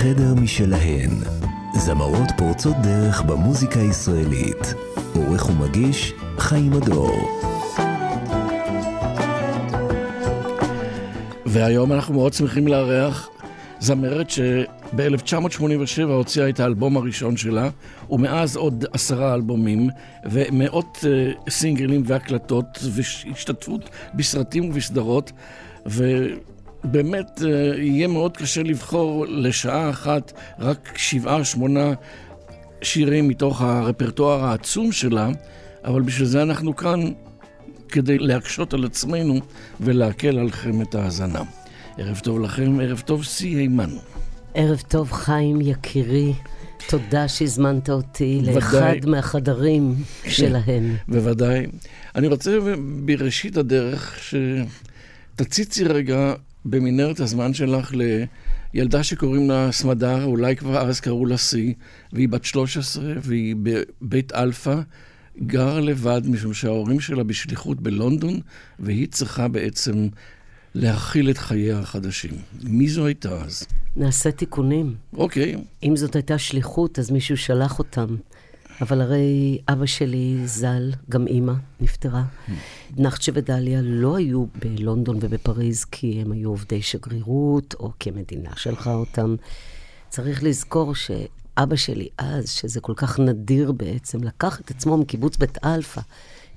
חדר משלהן. זמרות פורצות דרך במוזיקה הישראלית. עורך ומגיש, חיים הדור. והיום אנחנו מאוד שמחים לארח זמרת שב-1987 הוציאה את האלבום הראשון שלה, ומאז עוד עשרה אלבומים, ומאות uh, סינגלים והקלטות, והשתתפות בסרטים ובסדרות, ובאמת uh, יהיה מאוד קשה לבחור לשעה אחת רק שבעה, שמונה שירים מתוך הרפרטואר העצום שלה, אבל בשביל זה אנחנו כאן. כדי להקשות על עצמנו ולהקל עליכם את ההאזנה. ערב טוב לכם, ערב טוב, שיא הימן. ערב טוב, חיים יקירי. תודה שהזמנת אותי לאחד מהחדרים שלהם. בוודאי. אני רוצה בראשית הדרך שתציצי רגע במנהרת הזמן שלך לילדה שקוראים לה סמדר, אולי כבר אז קראו לה סי, והיא בת 13 והיא בבית אלפא. גרה לבד משום שההורים שלה בשליחות בלונדון, והיא צריכה בעצם להכיל את חייה החדשים. מי זו הייתה אז? נעשה תיקונים. אוקיי. אם זאת הייתה שליחות, אז מישהו שלח אותם. אבל הרי אבא שלי ז"ל, גם אימא, נפטרה. נחצ'ה ודליה לא היו בלונדון ובפריז כי הם היו עובדי שגרירות, או כי המדינה שלחה אותם. צריך לזכור ש... אבא שלי אז, שזה כל כך נדיר בעצם, לקח את עצמו מקיבוץ בית אלפא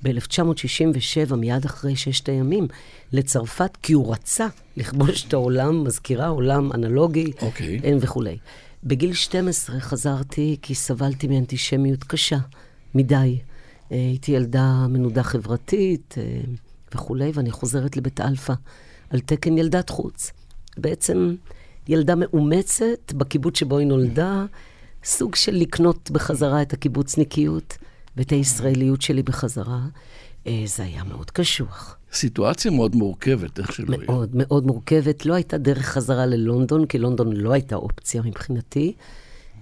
ב-1967, מיד אחרי ששת הימים, לצרפת, כי הוא רצה לכבוש את העולם, מזכירה עולם אנלוגי okay. אוקיי. וכולי. בגיל 12 חזרתי כי סבלתי מאנטישמיות קשה, מדי. אה, הייתי ילדה מנודה חברתית אה, וכולי, ואני חוזרת לבית אלפא על תקן ילדת חוץ. בעצם ילדה מאומצת בקיבוץ שבו היא נולדה. סוג של לקנות בחזרה את הקיבוצניקיות ואת הישראליות שלי בחזרה. אה, זה היה מאוד קשוח. סיטואציה מאוד מורכבת, איך שלא יהיה. מאוד, מאוד מורכבת. לא הייתה דרך חזרה ללונדון, כי לונדון לא הייתה אופציה מבחינתי,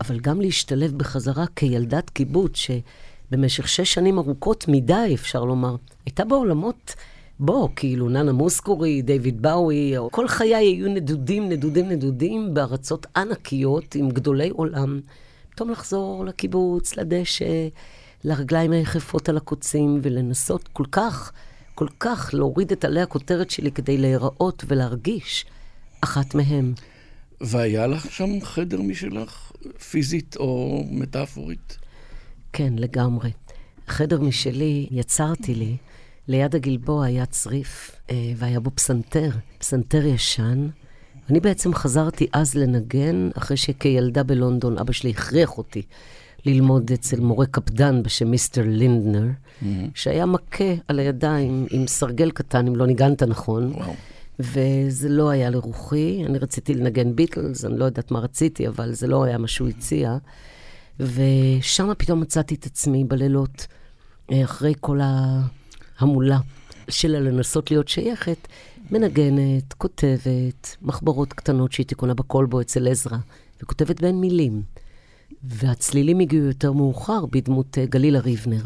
אבל גם להשתלב בחזרה כילדת קיבוץ, שבמשך שש שנים ארוכות מדי, אפשר לומר, הייתה בעולמות... בוא, כאילו, ננה מוסקורי, דיוויד באוי, כל חיי היו נדודים, נדודים, נדודים בארצות ענקיות עם גדולי עולם. פתאום לחזור לקיבוץ, לדשא, לרגליים היחפות על הקוצים, ולנסות כל כך, כל כך להוריד את עלי הכותרת שלי כדי להיראות ולהרגיש אחת מהם. והיה לך שם חדר משלך, פיזית או מטאפורית? כן, לגמרי. חדר משלי יצרתי לי. ליד הגלבוע היה צריף, אה, והיה בו פסנתר, פסנתר ישן, אני בעצם חזרתי אז לנגן, אחרי שכילדה בלונדון אבא שלי הכריח אותי ללמוד אצל מורה קפדן בשם מיסטר לינדנר, mm-hmm. שהיה מכה על הידיים עם סרגל קטן, אם לא ניגנת נכון. וואו. וזה לא היה לרוחי. אני רציתי לנגן ביטלס, אני לא יודעת מה רציתי, אבל זה לא היה מה שהוא הציע. ושם פתאום מצאתי את עצמי בלילות, אה, אחרי כל ההמולה שלה לנסות להיות שייכת, מנגנת, כותבת, מחברות קטנות שהייתי קונה בקולבו אצל עזרא, וכותבת בהן מילים. והצלילים הגיעו יותר מאוחר בדמות אה, גלילה ריבנר,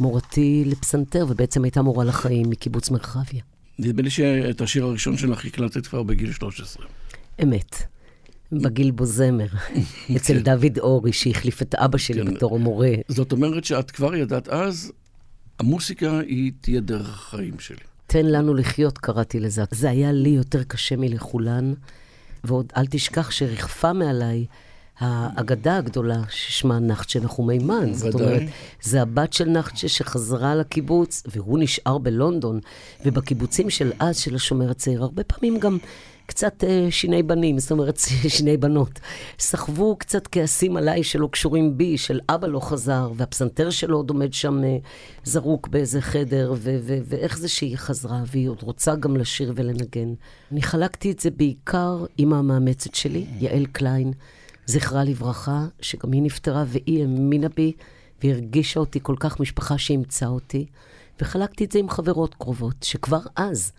מורתי לפסנתר, ובעצם הייתה מורה לחיים מקיבוץ מרחביה. נדמה לי שאת השיר הראשון שלך הקלטת כבר בגיל 13. אמת. בגיל בו זמר, אצל כן. דוד אורי, שהחליף את אבא שלי כן. בתור המורה. זאת אומרת שאת כבר ידעת אז, המוסיקה היא תהיה דרך החיים שלי. תן לנו לחיות, קראתי לזה. זה היה לי יותר קשה מלכולן, ועוד אל תשכח שריחפה מעליי האגדה הגדולה ששמה נחצ'ה נחומימן. זאת אומרת, זה הבת של נחצ'ה שחזרה לקיבוץ, והוא נשאר בלונדון, ובקיבוצים של אז, של השומר הצעיר, הרבה פעמים גם קצת אה, שיני בנים, זאת אומרת, שיני בנות. סחבו קצת כעסים עליי שלא קשורים בי, של אבא לא חזר, והפסנתר שלו עוד עומד שם אה, זרוק באיזה חדר, ו- ו- ואיך זה שהיא חזרה, והיא עוד רוצה גם לשיר ולנגן. אני חלקתי את זה בעיקר עם המאמצת שלי, יעל קליין, זכרה לברכה, שגם היא נפטרה, והיא האמינה בי, והרגישה אותי כל כך משפחה שאימצה אותי, וחלקתי את זה עם חברות קרובות, שכבר אז,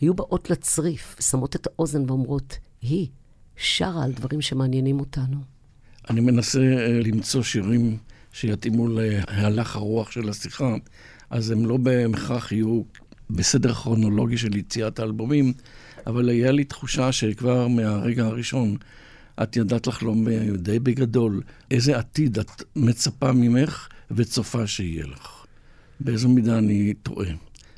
היו באות לצריף, ושמות את האוזן ואומרות, היא שרה על דברים שמעניינים אותנו. אני מנסה אה, למצוא שירים שיתאימו להלך הרוח של השיחה, אז הם לא בהכרח יהיו בסדר כרונולוגי של יציאת האלבומים, אבל היה לי תחושה שכבר מהרגע הראשון את ידעת לחלום די בגדול. איזה עתיד את מצפה ממך וצופה שיהיה לך? באיזו מידה אני טועה?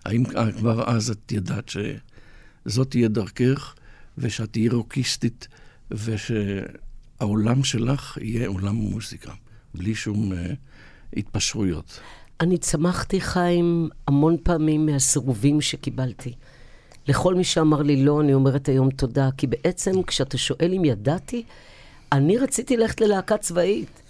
האם כבר אז את ידעת שזאת תהיה דרכך, ושאת תהיי רוקיסטית, ושהעולם שלך יהיה עולם מוזיקה, בלי שום uh, התפשרויות? אני צמחתי, חיים, המון פעמים מהסירובים שקיבלתי. לכל מי שאמר לי לא, אני אומרת היום תודה, כי בעצם כשאתה שואל אם ידעתי, אני רציתי ללכת ללהקה צבאית.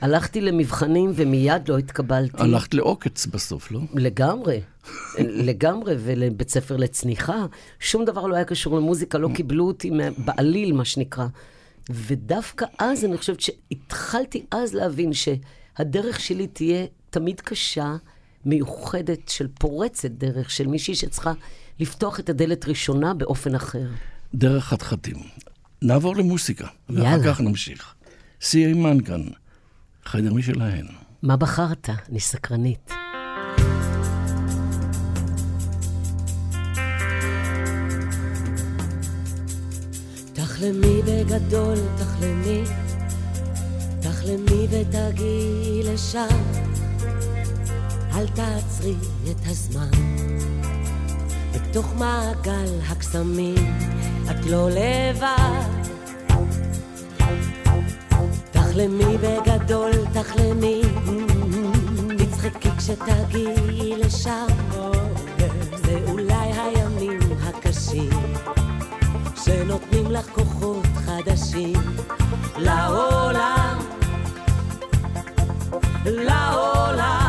הלכתי למבחנים ומיד לא התקבלתי. הלכת לעוקץ בסוף, לא? לגמרי, לגמרי, ולבית ספר לצניחה. שום דבר לא היה קשור למוזיקה, לא קיבלו אותי בעליל, מה שנקרא. ודווקא אז, אני חושבת שהתחלתי אז להבין שהדרך שלי תהיה תמיד קשה, מיוחדת, של פורצת דרך, של מישהי שצריכה לפתוח את הדלת ראשונה באופן אחר. דרך חתחתים. נעבור למוסיקה, יאללה. ואחר כך נמשיך. סי אימן כאן, חדר משלהן. מה בחרת? אני סקרנית. תחלמי בגדול, תחלמי, תחלמי ותגיעי לשם, אל תעצרי את הזמן. בתוך מעגל הקסמים, את לא לבד. תחלמי בגדול, תחלמי, תצחקי כשתגיעי לשם. זה אולי הימים הקשים, שנותנים לך כוחות חדשים לעולם, לעולם.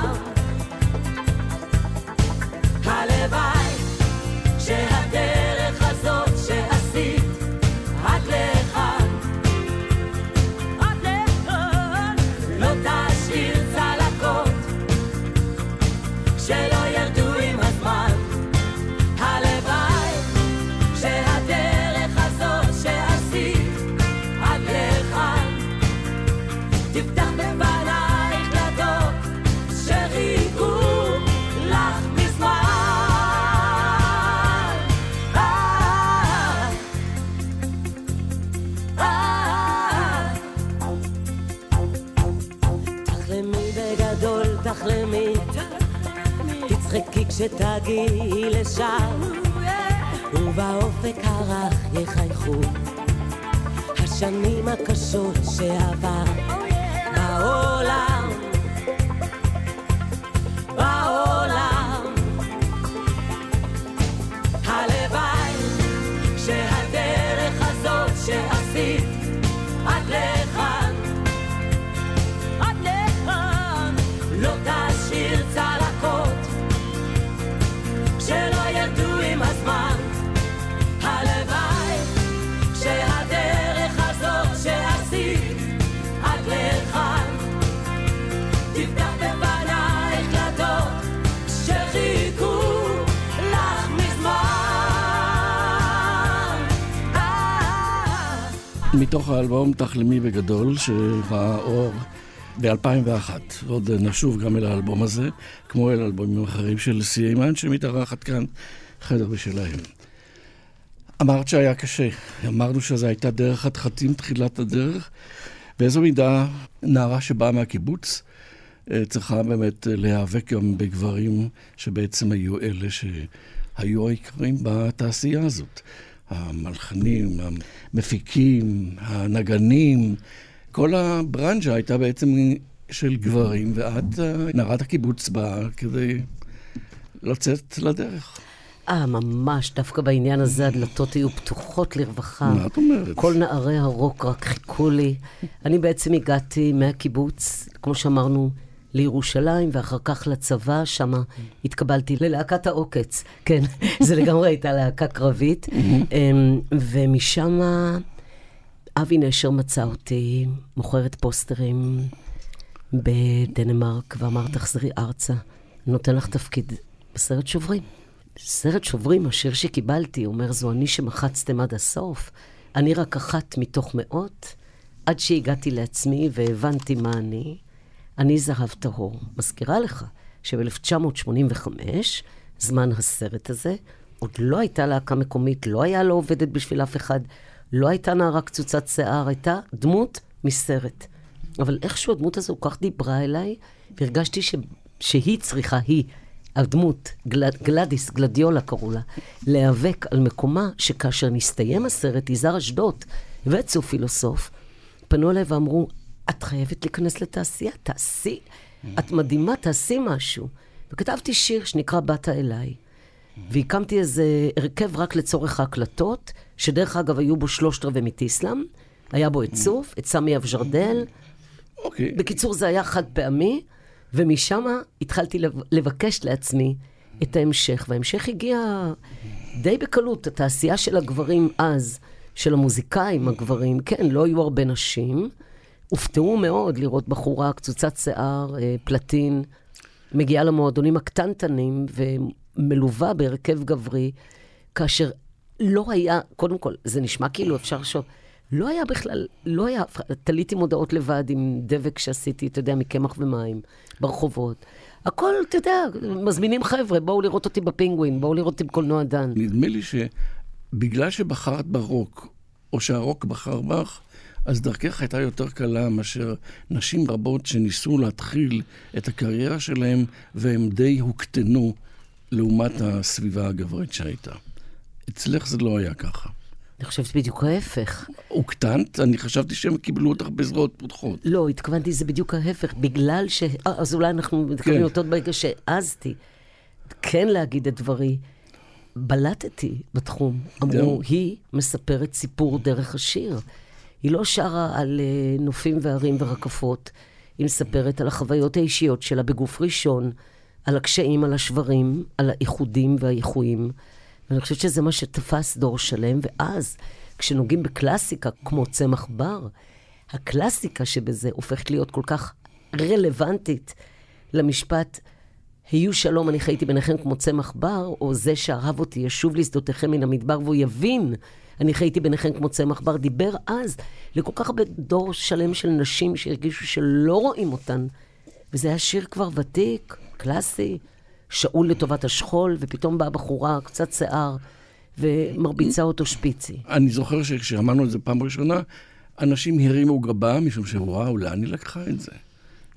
מתוך האלבום תחלמי בגדול, שראה אור ב-2001. ועוד נשוב גם אל האלבום הזה, כמו אל אלבומים אחרים של סי אימן, שמתארחת כאן חדר בשלהם. אמרת שהיה קשה, אמרנו שזו הייתה דרך חתחתים, תחילת הדרך. באיזו מידה נערה שבאה מהקיבוץ אה, צריכה באמת להיאבק גם בגברים שבעצם היו אלה שהיו העיקרים בתעשייה הזאת. המלחנים, המפיקים, הנגנים, כל הברנז'ה הייתה בעצם של גברים, ואת, אה, נערת הקיבוץ, באה כדי לצאת לדרך. אה, ממש, דווקא בעניין הזה הדלתות היו פתוחות לרווחה. מה את אומרת? כל נערי הרוק רק חיכו לי. אני בעצם הגעתי מהקיבוץ, כמו שאמרנו, לירושלים, ואחר כך לצבא, שם התקבלתי ללהקת העוקץ. כן, זה לגמרי הייתה להקה קרבית. אמ, ומשם אבי נשר מצא אותי, מוכרת פוסטרים בדנמרק, ואמר, תחזרי ארצה, נותן לך תפקיד בסרט שוברים. סרט שוברים, השיר שקיבלתי, אומר, זו אני שמחצתם עד הסוף. אני רק אחת מתוך מאות, עד שהגעתי לעצמי והבנתי מה אני. אני זהב טהור. מזכירה לך שב-1985, זמן הסרט הזה, עוד לא הייתה להקה מקומית, לא היה לא עובדת בשביל אף אחד, לא הייתה נערה קצוצת שיער, הייתה דמות מסרט. אבל איכשהו הדמות הזו כל כך דיברה אליי, והרגשתי ש... שהיא צריכה, היא, הדמות, גל... גלדיס, גלדיולה קראו לה, להיאבק על מקומה שכאשר נסתיים הסרט, יזהר אשדוד וצו פילוסוף, פנו אליי ואמרו, את חייבת להיכנס לתעשייה, תעשי, את מדהימה, תעשי משהו. וכתבתי שיר שנקרא באת אליי. והקמתי איזה הרכב רק לצורך ההקלטות, שדרך אגב היו בו שלושת רבעי מתיסלם, היה בו את צוף, את סמי אבג'רדל. אוקיי. בקיצור, זה היה חד פעמי, ומשם התחלתי לבקש לעצמי את ההמשך, וההמשך הגיע די בקלות. התעשייה של הגברים אז, של המוזיקאים הגברים, כן, לא היו הרבה נשים. הופתעו מאוד לראות בחורה קצוצת שיער, אה, פלטין, מגיעה למועדונים הקטנטנים ומלווה בהרכב גברי, כאשר לא היה, קודם כל, זה נשמע כאילו אפשר לחשוב, לא היה בכלל, לא היה, תליתי מודעות לבד עם דבק שעשיתי, אתה יודע, מקמח ומים, ברחובות. הכל, אתה יודע, מזמינים חבר'ה, בואו לראות אותי בפינגווין, בואו לראות אותי בקולנוע דן. נדמה לי שבגלל שבחרת ברוק, או שהרוק בחר בך, אז דרכך הייתה יותר קלה מאשר נשים רבות שניסו להתחיל את הקריירה שלהם, והם די הוקטנו לעומת הסביבה הגברית שהייתה. אצלך זה לא היה ככה. אני חושבת בדיוק ההפך. הוקטנת? אני חשבתי שהם קיבלו אותך בזרועות פותחות. לא, התכוונתי, זה בדיוק ההפך. בגלל ש... אה, אז אולי אנחנו מתכוונים כן. אותו ברגע שהעזתי כן להגיד את דברי. בלטתי בתחום. אמרו, היא מספרת סיפור דרך השיר. היא לא שרה על uh, נופים והרים ורקפות, היא מספרת על החוויות האישיות שלה בגוף ראשון, על הקשיים, על השברים, על האיחודים והאיחויים. ואני חושבת שזה מה שתפס דור שלם, ואז, כשנוגעים בקלאסיקה כמו צמח בר, הקלאסיקה שבזה הופכת להיות כל כך רלוונטית למשפט, היו שלום, אני חייתי ביניכם כמו צמח בר, או זה שאהב אותי ישוב לשדותיכם מן המדבר, והוא יבין אני חייתי ביניכם כמו צמח בר, דיבר אז לכל כך הרבה דור שלם של נשים שהרגישו שלא רואים אותן. וזה היה שיר כבר ותיק, קלאסי, שאול לטובת השכול, ופתאום באה בחורה, קצת שיער, ומרביצה אותו שפיצי. אני זוכר שכשאמרנו את זה פעם ראשונה, אנשים הרימו גבה, משום שוואו, לאן היא לקחה את זה?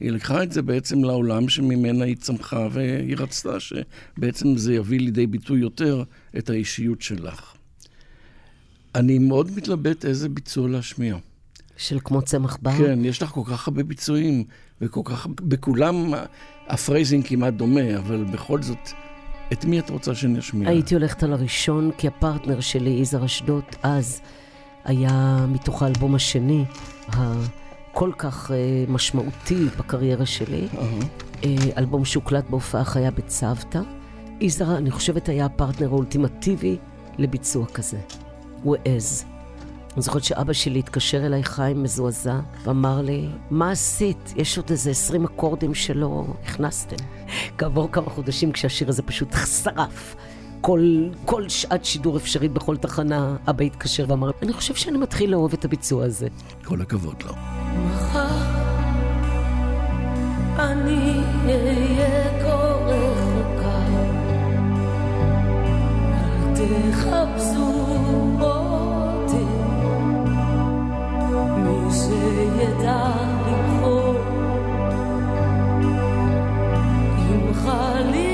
היא לקחה את זה בעצם לעולם שממנה היא צמחה, והיא רצתה שבעצם זה יביא לידי ביטוי יותר את האישיות שלך. אני מאוד מתלבט איזה ביצוע להשמיע. של כמו צמח בר? כן, יש לך כל כך הרבה ביצועים, וכל כך, בכולם ה phrasing כמעט דומה, אבל בכל זאת, את מי את רוצה שנשמיע? הייתי הולכת על הראשון, כי הפרטנר שלי, יזהר אשדוד, אז היה מתוך האלבום השני, הכל כך uh, משמעותי בקריירה שלי, uh-huh. uh, אלבום שהוקלט בהופעה חיה בצוותא. יזהר, אני חושבת, היה הפרטנר האולטימטיבי לביצוע כזה. הוא העז. אני זוכרת שאבא שלי התקשר אליי חיים מזועזע, ואמר לי, מה עשית? יש עוד איזה עשרים אקורדים שלא הכנסתם. כעבור כמה חודשים, כשהשיר הזה פשוט שרף, כל, כל שעת שידור אפשרית בכל תחנה, אבא התקשר ואמר, אני חושב שאני מתחיל לאהוב את הביצוע הזה. כל הכבוד לו. מחר אני אהיה כה רחוקה, אל תחפשו שידע זה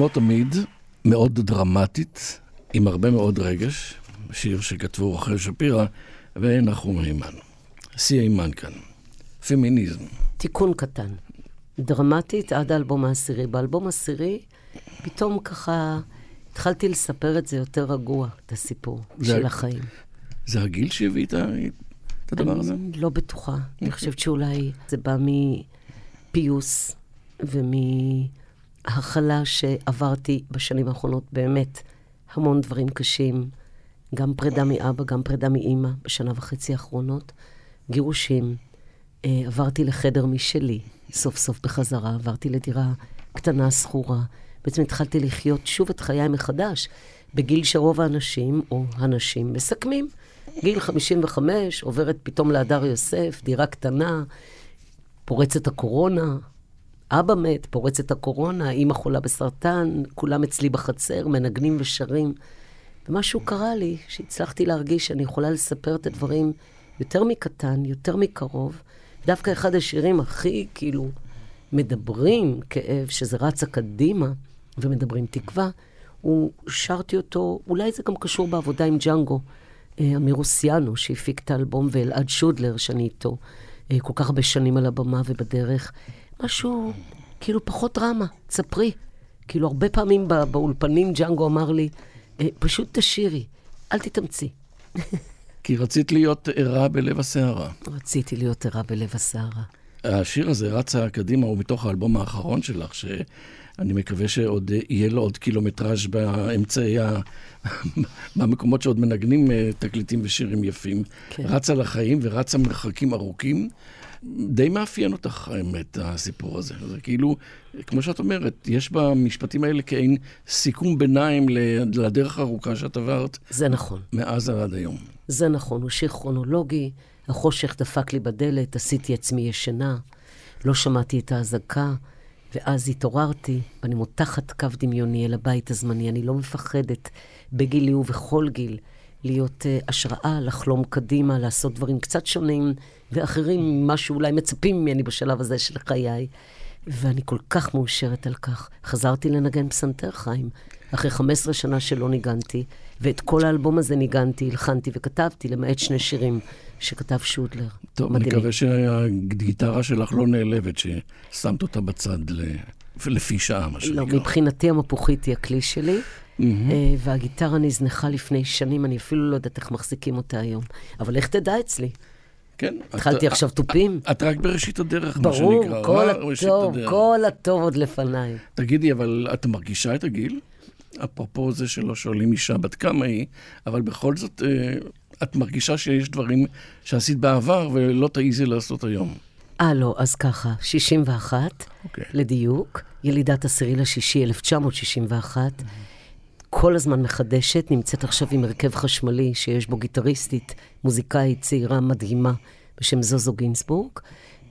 כמו תמיד, מאוד דרמטית, עם הרבה מאוד רגש, שיר שכתבו רחל שפירא ונחום הימן. שיא הימן כאן. פמיניזם. תיקון קטן. דרמטית עד האלבום העשירי. באלבום העשירי, פתאום ככה התחלתי לספר את זה יותר רגוע, את הסיפור זה- של החיים. זה הגיל שהביא את הדבר הזה? אני לא בטוחה. אני חושבת שאולי זה בא מפיוס ומהכלה שעברתי בשנים האחרונות, באמת המון דברים קשים. גם פרידה מאבא, גם פרידה מאימא בשנה וחצי האחרונות. גירושים. אה, עברתי לחדר משלי, סוף סוף בחזרה. עברתי לדירה קטנה, שכורה. בעצם התחלתי לחיות שוב את חיי מחדש, בגיל שרוב האנשים, או הנשים, מסכמים. גיל 55, עוברת פתאום להדר יוסף, דירה קטנה, פורצת הקורונה, אבא מת, פורצת הקורונה, אימא חולה בסרטן, כולם אצלי בחצר, מנגנים ושרים. ומשהו קרה לי, שהצלחתי להרגיש שאני יכולה לספר את הדברים יותר מקטן, יותר מקרוב. דווקא אחד השירים הכי, כאילו, מדברים כאב, שזה רצה קדימה, ומדברים תקווה, הוא שרתי אותו, אולי זה גם קשור בעבודה עם ג'אנגו, אה, אמיר אוסיאנו, שהפיק את האלבום, ואלעד שודלר, שאני איתו אה, כל כך הרבה שנים על הבמה ובדרך. משהו, כאילו, פחות דרמה, תספרי. כאילו, הרבה פעמים בא, באולפנים ג'אנגו אמר לי, אה, פשוט תשירי, אל תתאמצי. כי רצית להיות ערה בלב הסערה. רציתי להיות ערה בלב הסערה. השיר הזה, רצה קדימה, הוא מתוך האלבום האחרון שלך, שאני מקווה שעוד יהיה לו עוד קילומטראז' באמצעי ה... במקומות שעוד מנגנים אה, תקליטים ושירים יפים. כן. רצה לחיים ורצה מרחקים ארוכים. די מאפיין אותך, האמת, הסיפור הזה. זה כאילו, כמו שאת אומרת, יש במשפטים האלה כעין סיכום ביניים לדרך הארוכה שאת עברת זה נכון. מאז עד היום. זה נכון, הוא שיר כרונולוגי, החושך דפק לי בדלת, עשיתי עצמי ישנה, לא שמעתי את האזעקה, ואז התעוררתי, ואני מותחת קו דמיוני אל הבית הזמני, אני לא מפחדת בגילי ובכל גיל, להיות uh, השראה, לחלום קדימה, לעשות דברים קצת שונים ואחרים ממה שאולי מצפים ממני בשלב הזה של חיי. ואני כל כך מאושרת על כך. חזרתי לנגן פסנתר, חיים, אחרי 15 שנה שלא ניגנתי, ואת כל האלבום הזה ניגנתי, הלחנתי וכתבתי, למעט שני שירים שכתב שודלר. טוב, אני מדהים. מקווה שהגיטרה שלך לא נעלבת, ששמת אותה בצד ל... לפי שעה, מה לא, שנקרא. מבחינתי המפוחית היא הכלי שלי, אה, והגיטרה נזנחה לפני שנים, אני אפילו לא יודעת איך מחזיקים אותה היום. אבל איך תדע אצלי? כן. התחלתי את- עכשיו תופים? את רק בראשית הדרך, מה ברור, שנקרא. כל רק בראשית הטוב. כל הטוב עוד לפניי. תגידי, אבל את מרגישה את הגיל? אפרופו זה שלא שואלים אישה בת כמה היא, אבל בכל זאת, אה, את מרגישה שיש דברים שעשית בעבר ולא תעיזי לעשות היום. אה, לא, אז ככה, 61, אוקיי. לדיוק, ילידת עשירי לשישי, 1961, כל הזמן מחדשת, נמצאת עכשיו עם הרכב חשמלי שיש בו גיטריסטית, מוזיקאית צעירה מדהימה בשם זוזו גינזבורג,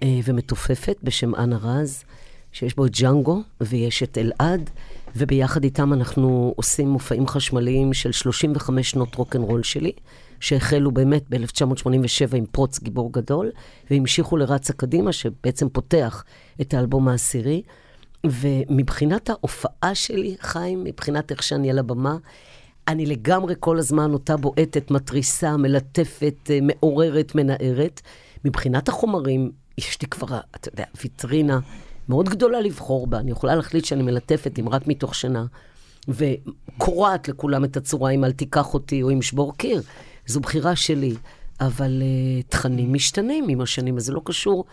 אה, ומתופפת בשם אנה רז, שיש בו את ג'אנגו ויש את אלעד, וביחד איתם אנחנו עושים מופעים חשמליים של 35 שנות רוקנרול שלי. שהחלו באמת ב-1987 עם פרוץ גיבור גדול, והמשיכו לרצה קדימה, שבעצם פותח את האלבום העשירי. ומבחינת ההופעה שלי, חיים, מבחינת איך שאני על הבמה, אני לגמרי כל הזמן אותה בועטת, מתריסה, מלטפת, אה, מעוררת, מנערת. מבחינת החומרים, יש לי כבר, אתה יודע, ויטרינה מאוד גדולה לבחור בה. אני יכולה להחליט שאני מלטפת אם רק מתוך שינה, וקורעת לכולם את הצורה אם אל תיקח אותי או אם שבור קיר. זו בחירה שלי. אבל uh, תכנים משתנים עם השנים, אז זה לא קשור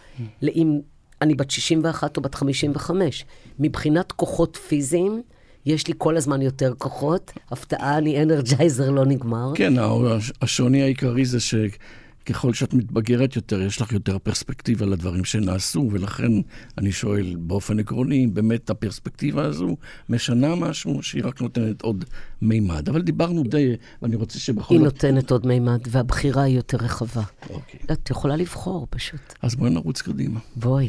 לאם אני בת 61 או בת 55. מבחינת כוחות פיזיים, יש לי כל הזמן יותר כוחות. הפתעה, אני אנרג'ייזר לא נגמר. כן, הש- השוני העיקרי זה שככל שאת מתבגרת יותר, יש לך יותר פרספקטיבה לדברים שנעשו, ולכן אני שואל באופן עקרוני, אם באמת הפרספקטיבה הזו משנה משהו, שהיא רק נותנת עוד מימד. אבל דיברנו די, ואני רוצה שבכל היא זאת... נותנת עוד מימד, והבחירה היא יותר רחבה. אוקיי. את יכולה לבחור פשוט. אז בואי נרוץ קדימה. בואי,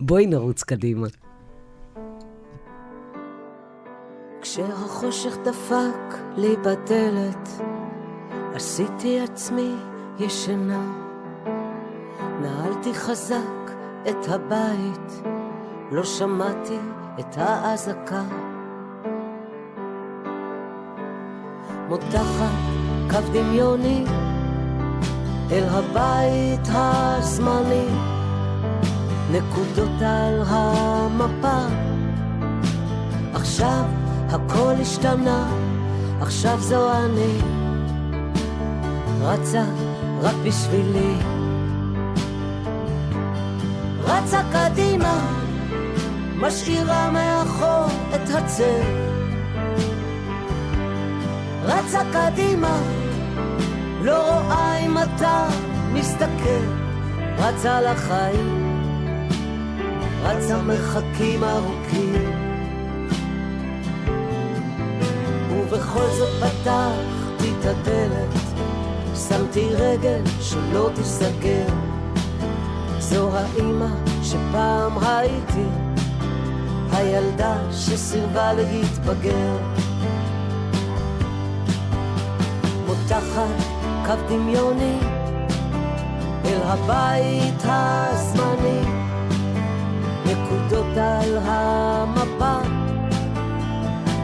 בואי נרוץ קדימה. כשהחושך דפק לי בדלת, עשיתי עצמי ישנה. נעלתי חזק את הבית, לא שמעתי את האזעקה. מותחת קו דמיוני אל הבית הזמני. נקודות על המפה. עכשיו הכל השתנה, עכשיו זו אני. רצה רק בשבילי. רצה קדימה, משאירה מאחור את הצל. רצה קדימה, לא רואה אם אתה מסתכל. רצה לחיים. רצה מרחקים ארוכים ובכל זאת פתחתי את הדלת שמתי רגל שלא תיסגר. זו האימא שפעם הייתי הילדה שסירבה להתבגר. מותחת קו דמיוני אל הבית הזמני נקודות על המפה.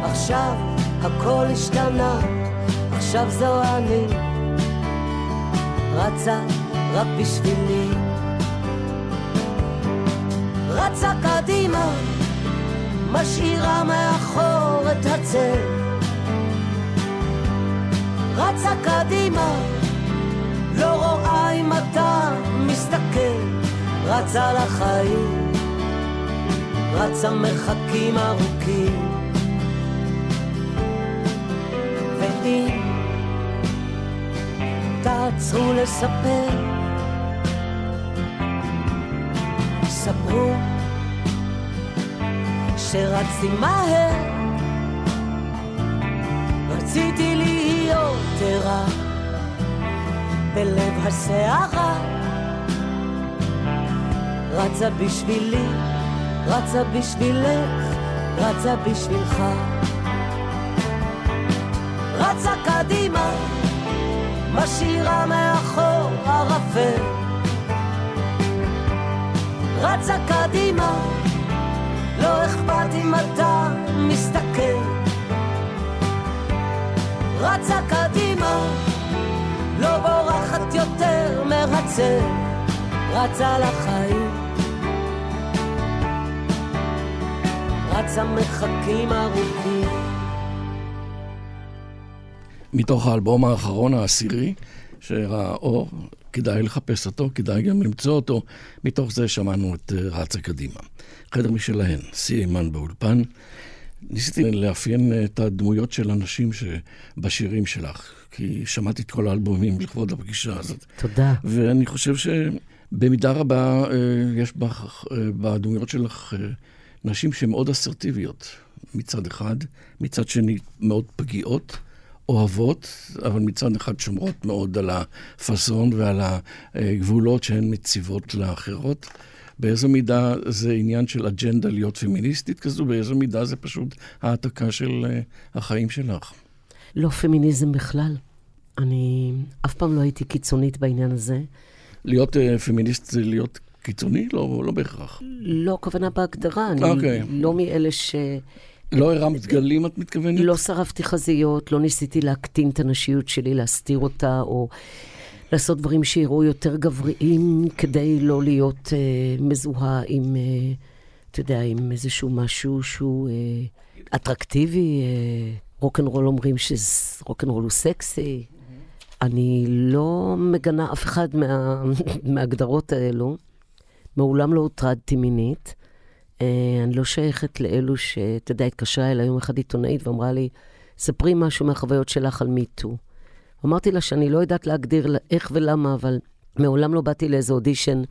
עכשיו הכל השתנה, עכשיו זו אני. רצה רק בשבילי. רצה קדימה, משאירה מאחור את הצל. רצה קדימה, לא רואה אם אתה מסתכל. רצה לחיים. רצה מרחקים ארוכים. ואם תעצרו לספר, ספרו שרצתי מהר, רציתי להיות ערה בלב הסערה, רצה בשבילי רצה בשבילך, רצה בשבילך. רצה קדימה, משאירה מאחור ערפל. רצה קדימה, לא אכפת אם אתה מסתכל. רצה קדימה, לא בורחת יותר מרצה, רצה לחיים. רצה מרחקים ארוכים. מתוך האלבום האחרון, העשירי, שראה אור, כדאי לחפש אותו, כדאי גם למצוא אותו. מתוך זה שמענו את אה, רצה קדימה. חדר משלהן, סי אימן באולפן. ניסיתי לאפיין את הדמויות של אנשים שבשירים שלך, כי שמעתי את כל האלבומים לכבוד הפגישה הזאת. תודה. ואני חושב שבמידה רבה אה, יש בך, אה, בדמויות שלך אה, נשים שהן מאוד אסרטיביות מצד אחד, מצד שני מאוד פגיעות, אוהבות, אבל מצד אחד שומרות מאוד על הפאסון ועל הגבולות שהן מציבות לאחרות. באיזו מידה זה עניין של אג'נדה להיות פמיניסטית כזו, באיזו מידה זה פשוט העתקה של אה, החיים שלך. לא פמיניזם בכלל. אני אף פעם לא הייתי קיצונית בעניין הזה. להיות אה, פמיניסט זה להיות קיצוני? לא, לא בהכרח. לא כוונה בהגדרה, אני אוקיי. לא מאלה ש... לא הרמת דגלים, את מתכוונת? לא שרפתי חזיות, לא ניסיתי להקטין את הנשיות שלי, להסתיר אותה, או לעשות דברים שיראו יותר גבריים, כדי לא להיות אה, מזוהה עם, אה, אתה יודע, עם איזשהו משהו שהוא אה, אטרקטיבי. אה, רוקנרול אומרים שרוקנרול הוא סקסי. אני לא מגנה אף אחד מה, מההגדרות האלו. מעולם לא הוטרדתי מינית. אה, אני לא שייכת לאלו שאתה יודע, התקשרה אליי יום אחד עיתונאית ואמרה לי, ספרי משהו מהחוויות שלך על מיטו. אמרתי לה שאני לא יודעת להגדיר לה איך ולמה, אבל מעולם לא באתי לאיזה אודישן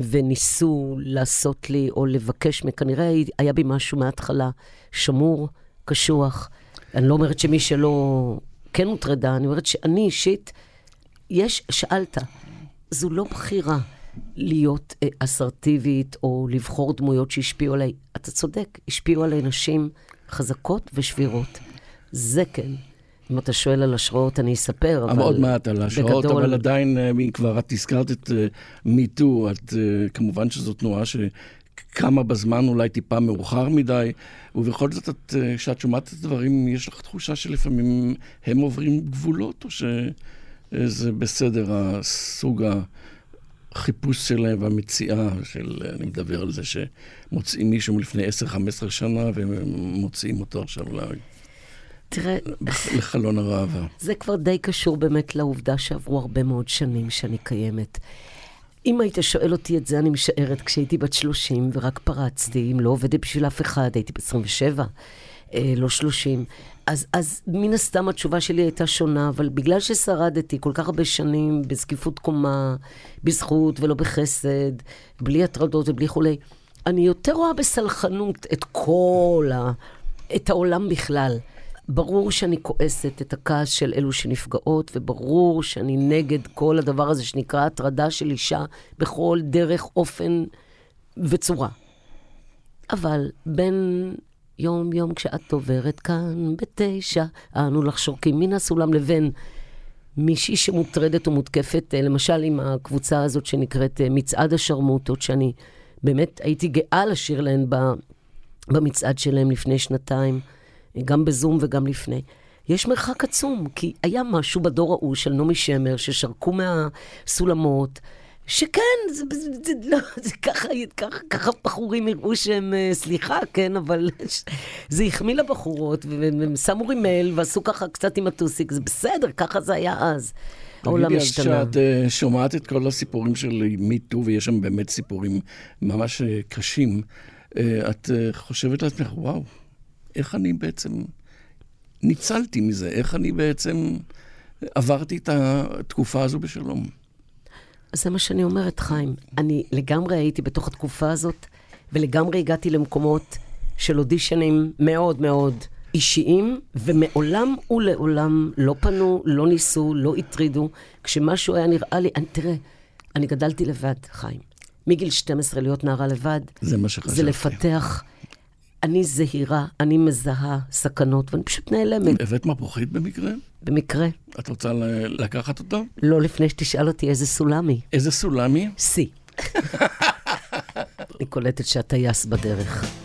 וניסו לעשות לי או לבקש, כנראה היה בי משהו מההתחלה שמור, קשוח. אני לא אומרת שמי שלא כן הוטרדה, אני אומרת שאני אישית, יש, שאלת, זו לא בחירה להיות אה, אסרטיבית או לבחור דמויות שהשפיעו עליי. אתה צודק, השפיעו עליי נשים חזקות ושבירות. זה כן. אם אתה שואל על השראות, אני אספר, אבל... עוד מעט על השראות, בגדול- אבל עדיין, אה, אם כבר את הזכרת את מיטו, את אה, כמובן שזו תנועה שקמה בזמן אולי טיפה מאוחר מדי, ובכל זאת, את, אה, כשאת שומעת את הדברים, יש לך תחושה שלפעמים הם עוברים גבולות, או שזה בסדר, הסוג החיפוש שלהם והמציאה של, אני מדבר על זה שמוצאים מישהו מלפני 10-15 שנה ומוציאים אותו עכשיו ל- תראה, לחלון הראווה. זה כבר די קשור באמת לעובדה שעברו הרבה מאוד שנים שאני קיימת. אם היית שואל אותי את זה, אני משערת כשהייתי בת 30 ורק פרצתי, אם לא עובדת בשביל אף אחד, הייתי בת 27, אה, לא 30. אז, אז מן הסתם התשובה שלי הייתה שונה, אבל בגלל ששרדתי כל כך הרבה שנים בזקיפות קומה, בזכות ולא בחסד, בלי הטרדות ובלי כולי, אני יותר רואה בסלחנות את כל ה... את העולם בכלל. ברור שאני כועסת את הכעס של אלו שנפגעות, וברור שאני נגד כל הדבר הזה שנקרא הטרדה של אישה בכל דרך, אופן וצורה. אבל בין יום-יום כשאת עוברת כאן בתשע, אנו לך שורקים מן הסולם לבין מישהי שמוטרדת או מותקפת, אה, למשל עם הקבוצה הזאת שנקראת אה, מצעד השרמוטות, שאני באמת הייתי גאה לשיר להן במצעד שלהם לפני שנתיים, גם בזום וגם לפני. יש מרחק עצום, כי היה משהו בדור ההוא של נעמי שמר, ששרקו מהסולמות, שכן, זה, זה, זה, לא, זה ככה, ככה, ככה בחורים יראו שהם, אה, סליחה, כן, אבל זה החמיא לבחורות, והם שמו רימל ועשו ככה קצת עם הטוסיק, זה בסדר, ככה זה היה אז. העולם תגידי, אז השתנה. כשאת אה, שומעת את כל הסיפורים של מיטו, ויש שם באמת סיפורים ממש אה, קשים, אה, את אה, חושבת לעצמך, וואו, איך אני בעצם ניצלתי מזה? איך אני בעצם עברתי את התקופה הזו בשלום? זה מה שאני אומרת, חיים. אני לגמרי הייתי בתוך התקופה הזאת, ולגמרי הגעתי למקומות של אודישנים מאוד מאוד אישיים, ומעולם ולעולם לא פנו, לא ניסו, לא הטרידו. כשמשהו היה נראה לי, אני, תראה, אני גדלתי לבד, חיים. מגיל 12 להיות נערה לבד, זה מה שחשבתי. זה לפתח אני זהירה, אני מזהה סכנות, ואני פשוט נעלמת, הבאת מפוחית במקרה? במקרה. את רוצה לקחת אותה? לא לפני שתשאל אותי איזה סולמי. איזה סולמי? שיא. אני קולטת שהטייס בדרך.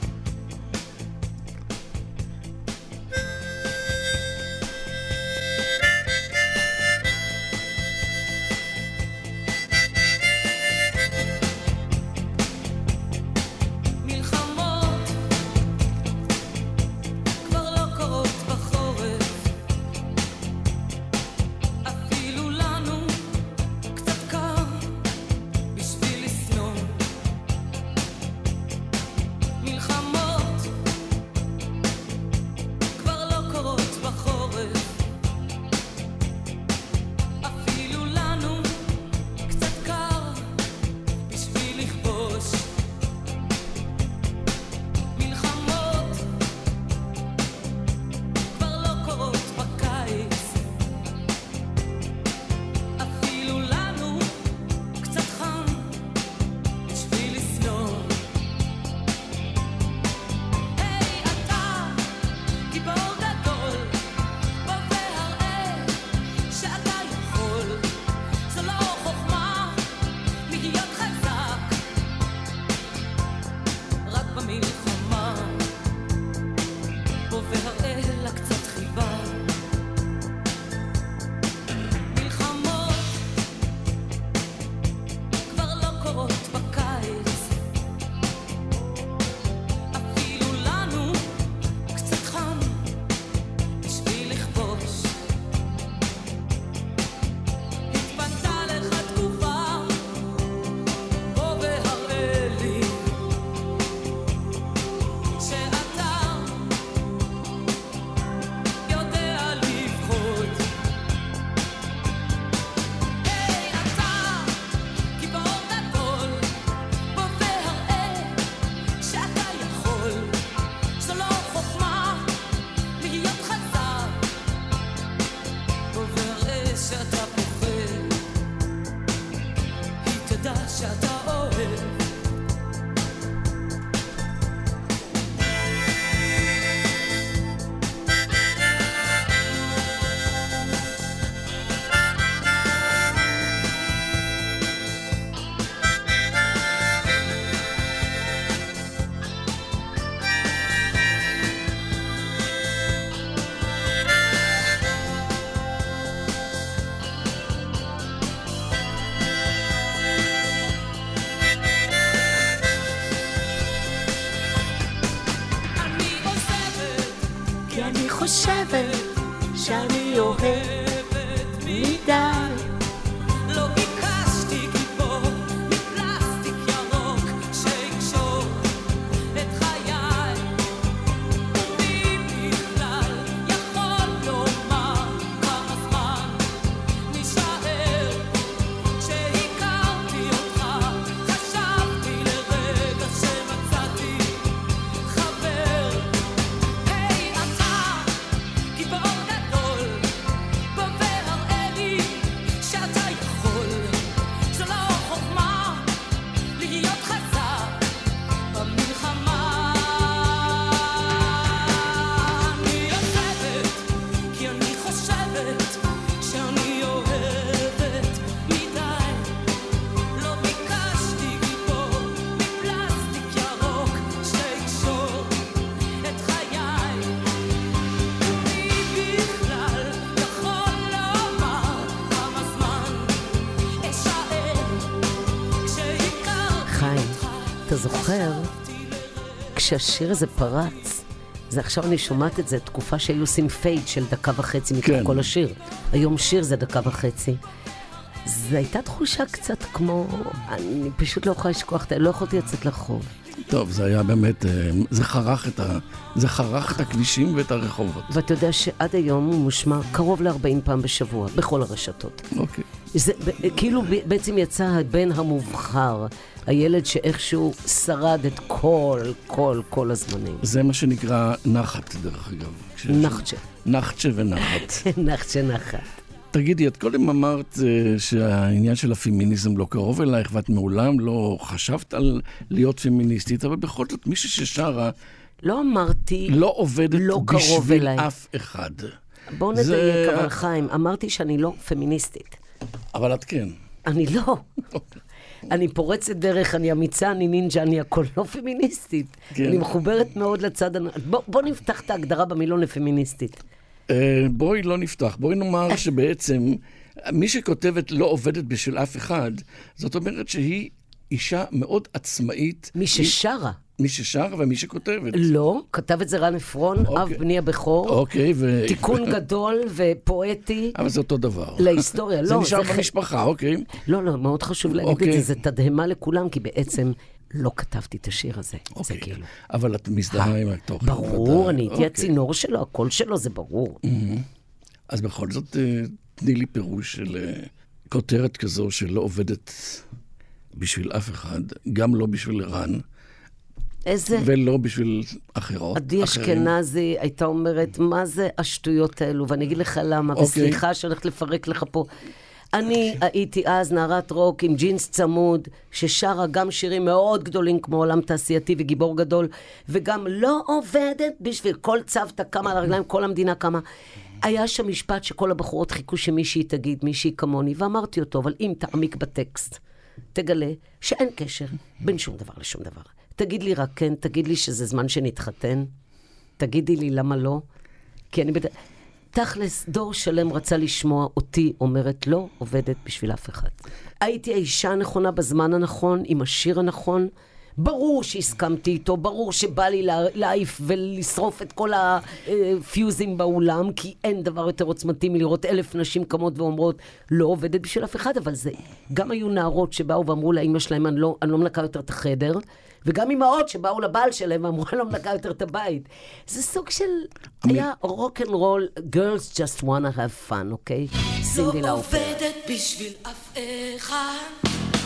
כי אני כשהשיר הזה פרץ? זה עכשיו אני שומעת את זה, תקופה שהיו עושים פייד של דקה וחצי מתוך כן. כל השיר. היום שיר זה דקה וחצי. זו הייתה תחושה קצת כמו, אני פשוט לא יכולה לשכוח, לא יכולתי לצאת לרחוב. טוב, זה היה באמת, אה, זה חרך את, ה, זה חרך את הכבישים ואת הרחובות. ואתה יודע שעד היום הוא מושמע קרוב ל-40 פעם בשבוע, בכל הרשתות. אוקיי. זה כאילו בעצם יצא הבן המובחר, הילד שאיכשהו שרד את כל, כל, כל הזמנים. זה מה שנקרא נחת, דרך אגב. נחצ'ה. נחצ'ה ונחת. נחצ'ה נחת. תגידי, את קודם אמרת אה, שהעניין של הפמיניזם לא קרוב אלייך, ואת מעולם לא חשבת על להיות פמיניסטית, אבל בכל זאת, מישהי ששרה לא אמרתי, לא עובדת לא קרוב בשביל אליי. אף אחד. בואו זה- נדייק, אבל חיים, אמרתי שאני לא פמיניסטית. אבל את כן. אני לא. אני פורצת דרך, אני אמיצה, אני נינג'ה, אני הכל לא פמיניסטית. כן. אני מחוברת מאוד לצד... בוא, בוא נפתח את ההגדרה במילון לפמיניסטית. אה, בואי לא נפתח, בואי נאמר שבעצם מי שכותבת לא עובדת בשביל אף אחד, זאת אומרת שהיא אישה מאוד עצמאית. מי היא- ששרה. מי ששרה ומי שכותבת. לא, כתב את זה רן עפרון, אב אוקיי. בני הבכור. אוקיי, ו... תיקון גדול ופואטי אבל זה אותו דבר. להיסטוריה. זה לא, נשאר ח- במשפחה, אוקיי. לא, לא, מאוד חשוב להגיד את אוקיי. זה, זה תדהמה לכולם, כי בעצם לא כתבתי את השיר הזה. זה אוקיי. כאילו... אבל את מזדהה עם התוכן. ברור, ודאי. אני הייתי אוקיי. הצינור שלו, הקול שלו, זה ברור. אז בכל זאת, אה, תני לי פירוש של אה, כותרת כזו שלא עובדת בשביל אף אחד, גם לא בשביל רן, איזה... ולא בשביל אחרות. עדי. אשכנזי הייתה אומרת, מה זה השטויות האלו? ואני אגיד לך למה, אוקיי. וסליחה שאני הולכת לפרק לך פה. אני הייתי אז נערת רוק עם ג'ינס צמוד, ששרה גם שירים מאוד גדולים כמו עולם תעשייתי וגיבור גדול, וגם לא עובדת בשביל כל צוותא קמה על הרגליים, כל המדינה קמה. היה שם משפט שכל הבחורות חיכו שמישהי תגיד, מישהי כמוני, ואמרתי אותו, אבל אם תעמיק בטקסט, תגלה שאין קשר בין שום דבר לשום דבר. תגיד לי רק כן, תגיד לי שזה זמן שנתחתן, תגידי לי למה לא, כי אני בד... תכלס, דור שלם רצה לשמוע אותי אומרת לא עובדת בשביל אף אחד. הייתי האישה הנכונה בזמן הנכון, עם השיר הנכון. ברור שהסכמתי איתו, ברור שבא לי לה- להעיף ולשרוף את כל הפיוזים באולם, כי אין דבר יותר עוצמתי מלראות אלף נשים קמות ואומרות, לא עובדת בשביל אף אחד, אבל זה... גם היו נערות שבאו ואמרו לאימא שלהם, אני לא, אני לא מנקה יותר את החדר, וגם אימהות שבאו לבעל שלהם ואמרו, אני לא מנקה יותר את הבית. זה סוג של... היה רוק אנד רול, girls just wanna have fun, אוקיי? לא סינדי לאופר. עובדת בשביל אף אחד.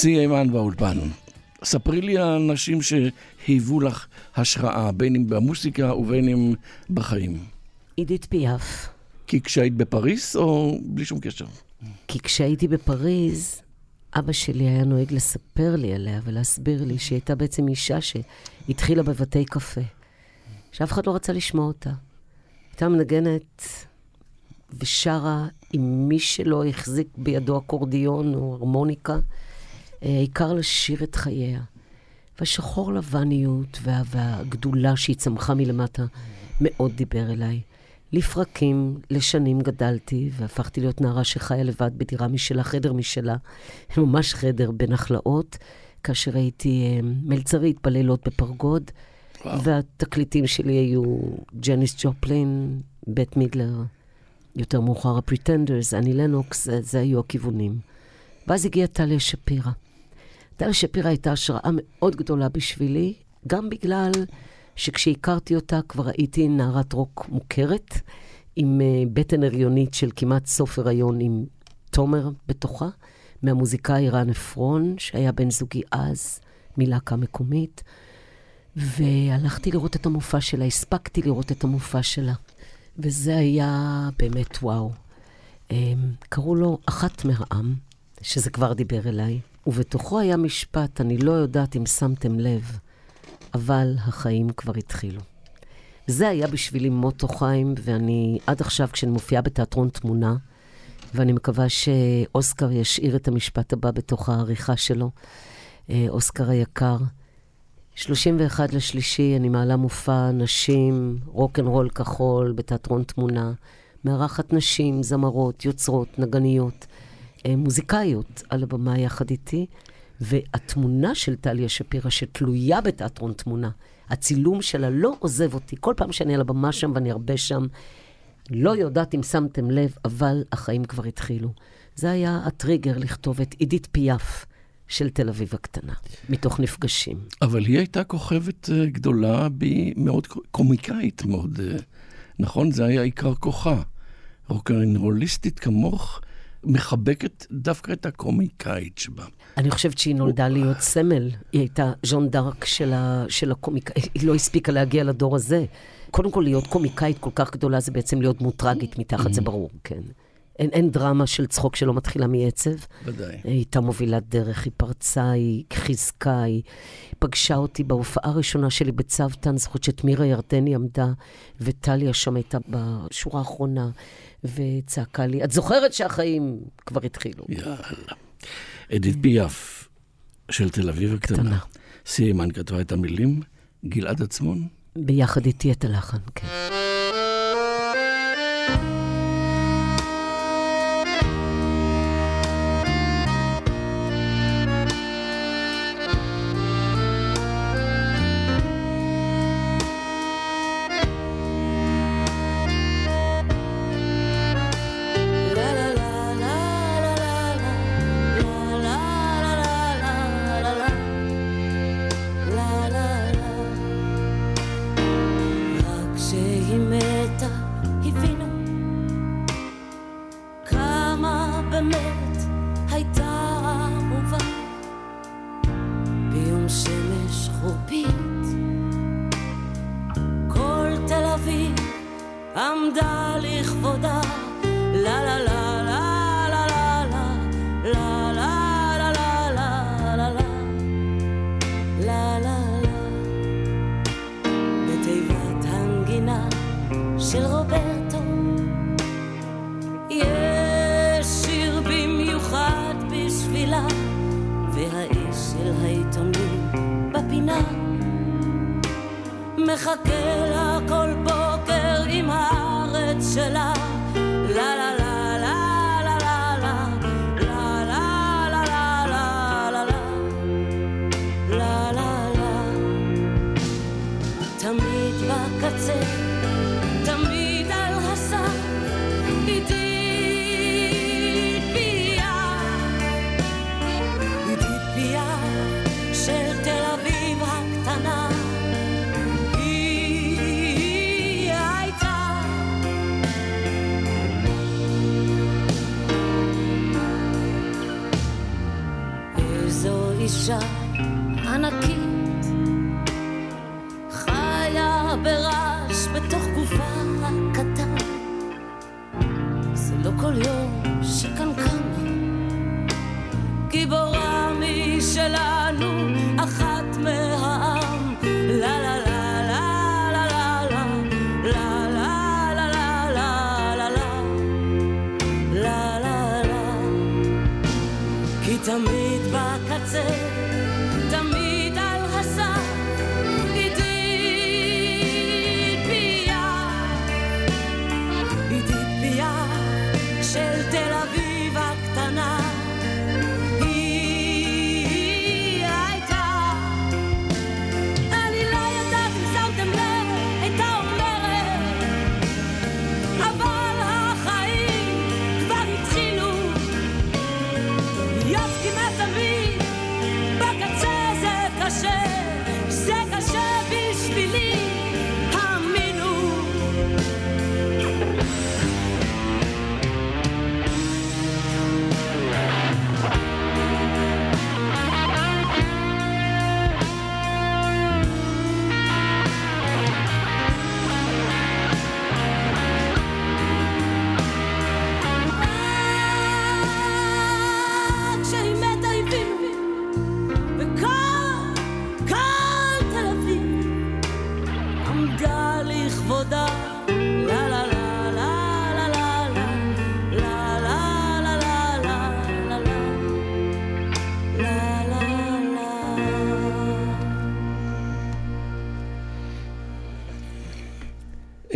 שיא אימן באולפן. ספרי לי על אנשים שהיוו לך השראה, בין אם במוסיקה ובין אם בחיים. עידית פיאף. כי כשהיית בפריס או בלי שום קשר? כי כשהייתי בפריז, אבא שלי היה נוהג לספר לי עליה ולהסביר לי שהיא הייתה בעצם אישה שהתחילה בבתי קפה, שאף אחד לא רצה לשמוע אותה. הייתה מנגנת ושרה עם מי שלא החזיק בידו אקורדיון או הרמוניקה, העיקר לשיר את חייה. והשחור לבניות וה, והגדולה שהיא צמחה מלמטה מאוד דיבר אליי. לפרקים, לשנים גדלתי, והפכתי להיות נערה שחיה לבד בדירה משלה, חדר משלה, ממש חדר בנחלאות, כאשר הייתי אה, מלצרית בלילות בפרגוד, וואו. והתקליטים שלי היו ג'ניס ג'ופלין, בית מידלר, יותר מאוחר הפריטנדרס, אני לנוקס, זה, זה היו הכיוונים. ואז הגיעה טליה שפירא. טליה שפירא הייתה השראה מאוד גדולה בשבילי, גם בגלל שכשהכרתי אותה כבר הייתי נערת רוק מוכרת, עם אה, בטן הריונית של כמעט סוף הריון עם תומר בתוכה, מהמוזיקאי רן עפרון, שהיה בן זוגי אז, מלהקה מקומית. והלכתי לראות את המופע שלה, הספקתי לראות את המופע שלה. וזה היה באמת וואו. אמ, קראו לו אחת מהעם, שזה כבר דיבר אליי, ובתוכו היה משפט, אני לא יודעת אם שמתם לב, אבל החיים כבר התחילו. זה היה בשבילי מוטו חיים, ואני עד עכשיו, כשאני מופיעה בתיאטרון תמונה, ואני מקווה שאוסקר ישאיר את המשפט הבא בתוך העריכה שלו, אה, אוסקר היקר, 31 לשלישי, אני מעלה מופע נשים, רוק אנד רול כחול, בתיאטרון תמונה. מארחת נשים, זמרות, יוצרות, נגניות, מוזיקאיות על הבמה יחד איתי. והתמונה של טליה שפירא, שתלויה בתיאטרון תמונה, הצילום שלה לא עוזב אותי. כל פעם שאני על הבמה שם ואני הרבה שם, לא יודעת אם שמתם לב, אבל החיים כבר התחילו. זה היה הטריגר לכתוב את עידית פיאף של תל אביב הקטנה, מתוך נפגשים. אבל היא הייתה כוכבת אה, גדולה, מאוד קומיקאית מאוד, אה, נכון? זה היה עיקר כוחה. רוקנרוליסטית כמוך מחבקת דווקא את הקומיקאית שבה. אני חושבת שהיא נולדה להיות סמל. היא הייתה ז'ון דארק של, ה, של הקומיקה, היא לא הספיקה להגיע לדור הזה. קודם כל, להיות קומיקאית כל כך גדולה זה בעצם להיות מוטרגית מתחת, זה ברור, כן. אין, אין דרמה של צחוק שלא מתחילה מעצב. ודאי. היא הייתה מובילת דרך, היא פרצה, היא חיזקה, היא פגשה אותי בהופעה הראשונה שלי בצוותא, אני זוכרת שאת מירה ירדני עמדה, וטליה שם הייתה בשורה האחרונה, וצעקה לי, את זוכרת שהחיים כבר התחילו. יאללה. אדית פיאף של תל אביב הקטנה. קטנה. סיימן כתבה את המילים, גלעד עצמון. ביחד איתי את הלחן, כן. מחכה לה כל בוקר עם הארץ שלה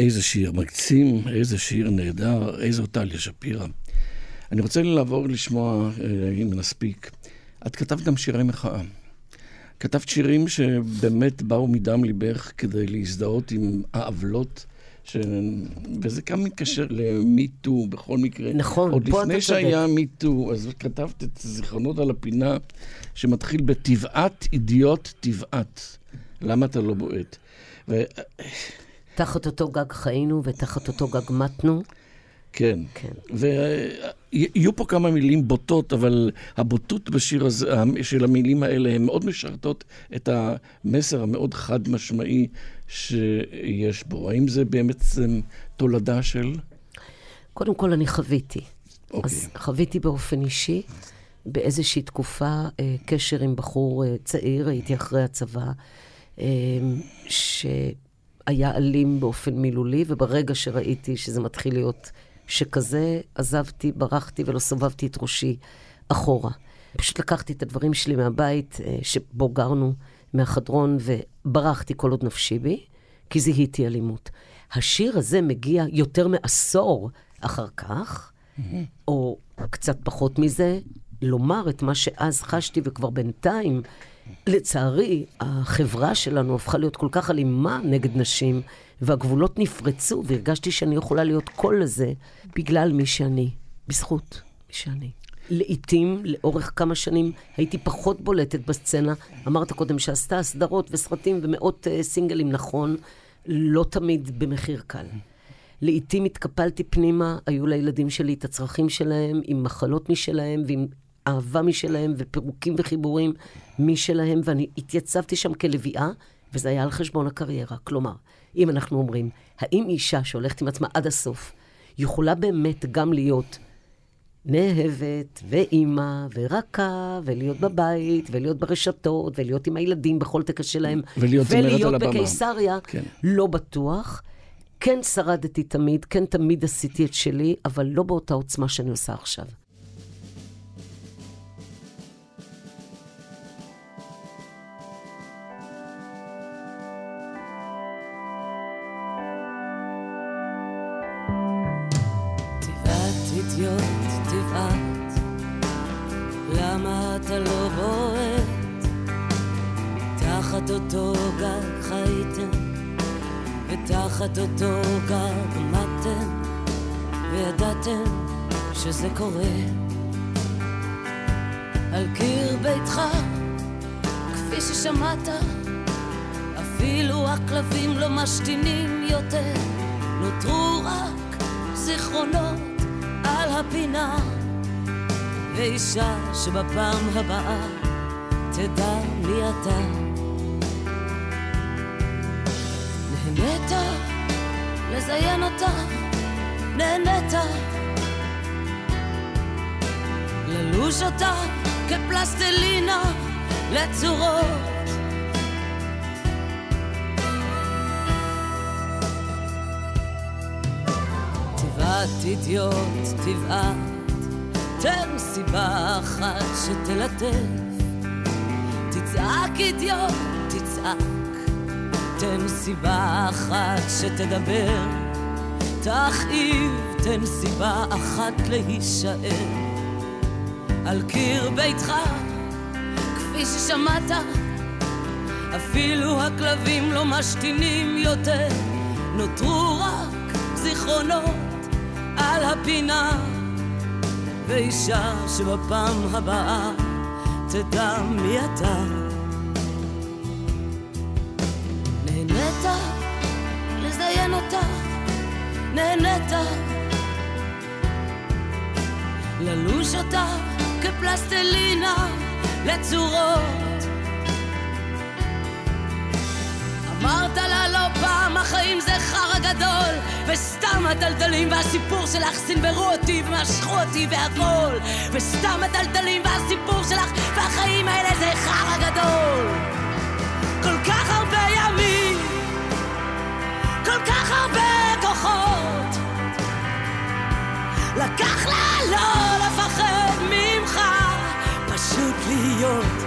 איזה שיר מקסים, איזה שיר נהדר, איזו טליה שפירא. אני רוצה לעבור לשמוע, אה, אם נספיק. את כתבת גם שירי מחאה. כתבת שירים שבאמת באו מדם ליבך כדי להזדהות עם העוולות, ש... וזה גם מתקשר למיטו בכל מקרה. נכון, עוד פה לפני אתה שהיה מיטו, אז כתבת את זיכרונות על הפינה, שמתחיל בטבעת אידיוט טבעת. למה אתה לא בועט? ו... תחת אותו גג חיינו ותחת אותו גג מתנו. כן. כן. ויהיו פה כמה מילים בוטות, אבל הבוטות בשיר הזה, של המילים האלה, הן מאוד משרתות את המסר המאוד חד משמעי שיש בו. האם זה באמת אה, תולדה של... קודם כל, אני חוויתי. אוקיי. אז חוויתי באופן אישי, באיזושהי תקופה, אה, קשר עם בחור אה, צעיר, הייתי אחרי הצבא, אה, שהיה אלים באופן מילולי, וברגע שראיתי שזה מתחיל להיות שכזה, עזבתי, ברחתי ולא סובבתי את ראשי אחורה. פשוט לקחתי את הדברים שלי מהבית אה, שבו גרנו, מהחדרון, וברחתי כל עוד נפשי בי, כי זיהיתי אלימות. השיר הזה מגיע יותר מעשור אחר כך, או קצת פחות מזה, לומר את מה שאז חשתי, וכבר בינתיים, לצערי, החברה שלנו הפכה להיות כל כך אלימה נגד נשים, והגבולות נפרצו, והרגשתי שאני יכולה להיות קול לזה בגלל מי שאני, בזכות מי שאני. לעתים, לאורך כמה שנים, הייתי פחות בולטת בסצנה. אמרת קודם שעשתה סדרות וסרטים ומאות uh, סינגלים, נכון, לא תמיד במחיר קל. לעתים התקפלתי פנימה, היו לילדים שלי את הצרכים שלהם, עם מחלות משלהם ועם אהבה משלהם ופירוקים וחיבורים משלהם, ואני התייצבתי שם כלביאה, וזה היה על חשבון הקריירה. כלומר, אם אנחנו אומרים, האם אישה שהולכת עם עצמה עד הסוף, יכולה באמת גם להיות נאהבת, ואימא, ורכה, ולהיות בבית, ולהיות ברשתות, ולהיות עם הילדים בכל טקס שלהם, ולהיות ולהיות. בקיסריה, כן. לא בטוח. כן שרדתי תמיד, כן תמיד עשיתי את שלי, אבל לא באותה עוצמה שאני עושה עכשיו. אידיוט, טבעת, למה אתה לא בועט? תחת אותו גג חייתם, ותחת אותו גג מתתם, וידעתם שזה קורה. על קיר ביתך, כפי ששמעת, אפילו הכלבים לא משתינים יותר, נותרו רק זיכרונות על הפינה, ואישה שבפעם הבאה תדע מי אתה. נהנית לזיין אותה, נהנית ללוש אותה כפלסטלינה לצורות. טבעת אידיוט, טבעת, תן סיבה אחת שתלטף. תצעק אידיוט, תצעק, תן סיבה אחת שתדבר. תכאיב, תן סיבה אחת להישאר. על קיר ביתך, כפי ששמעת, אפילו הכלבים לא משתינים יותר, נותרו רק זיכרונות על הפינה, ואישה שבפעם הבאה תדע מי אתה. נהנית לזיין אותה, נהנית ללוש אותה כפלסטלינה לצורות. אמרת החיים זה חרא גדול וסתם הטלטלים והסיפור שלך סנברו אותי ומשכו אותי והכל וסתם הטלטלים והסיפור שלך והחיים האלה זה חרא גדול. כל כך הרבה ימים כל כך הרבה כוחות. לקח לה לא לפחד ממך פשוט להיות.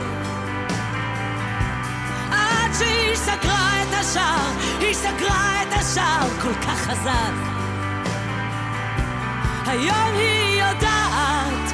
עד שהיא סגרה השער, היא סגרה את השער כל כך חזק. היום היא יודעת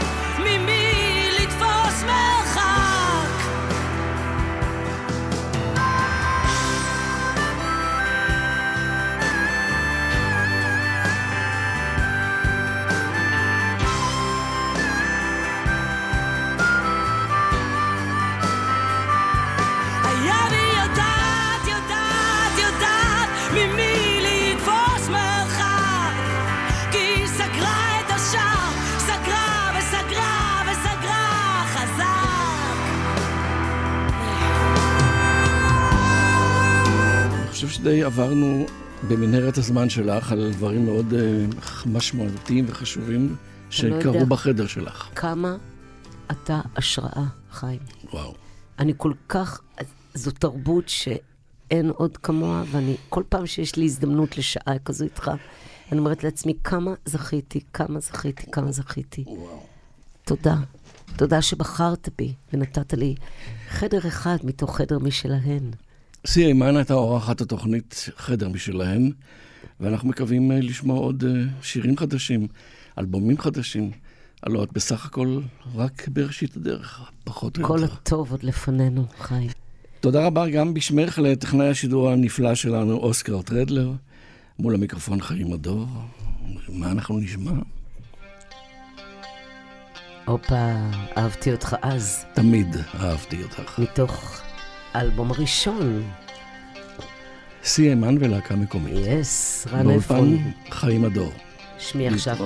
שדי עברנו במנהרת הזמן שלך על דברים מאוד אה, משמעותיים וחשובים לא. שקרו בחדר שלך. כמה אתה השראה, חיים. וואו. אני כל כך, זו תרבות שאין עוד כמוה, ואני, כל פעם שיש לי הזדמנות לשעה כזו איתך, אני אומרת לעצמי, כמה זכיתי, כמה זכיתי, כמה זכיתי. תודה. תודה שבחרת בי ונתת לי חדר אחד מתוך חדר משלהן. סי אימן הייתה אורחת התוכנית חדר משלהם, ואנחנו מקווים אה, לשמוע עוד אה, שירים חדשים, אלבומים חדשים. הלוא את בסך הכל רק בראשית הדרך, פחות או כל יותר. הטוב עוד לפנינו, חיים. תודה רבה גם בשמך לטכנאי השידור הנפלא שלנו, אוסקר טרדלר, מול המיקרופון חיים הדור. מה אנחנו נשמע? הופה, אהבתי אותך אז, תמיד אהבתי אותך. מתוך האלבום הראשון. סי אימן ולהקה מקומית. יס, רן באולפן עפרון. חיים הדור. שמי עכשיו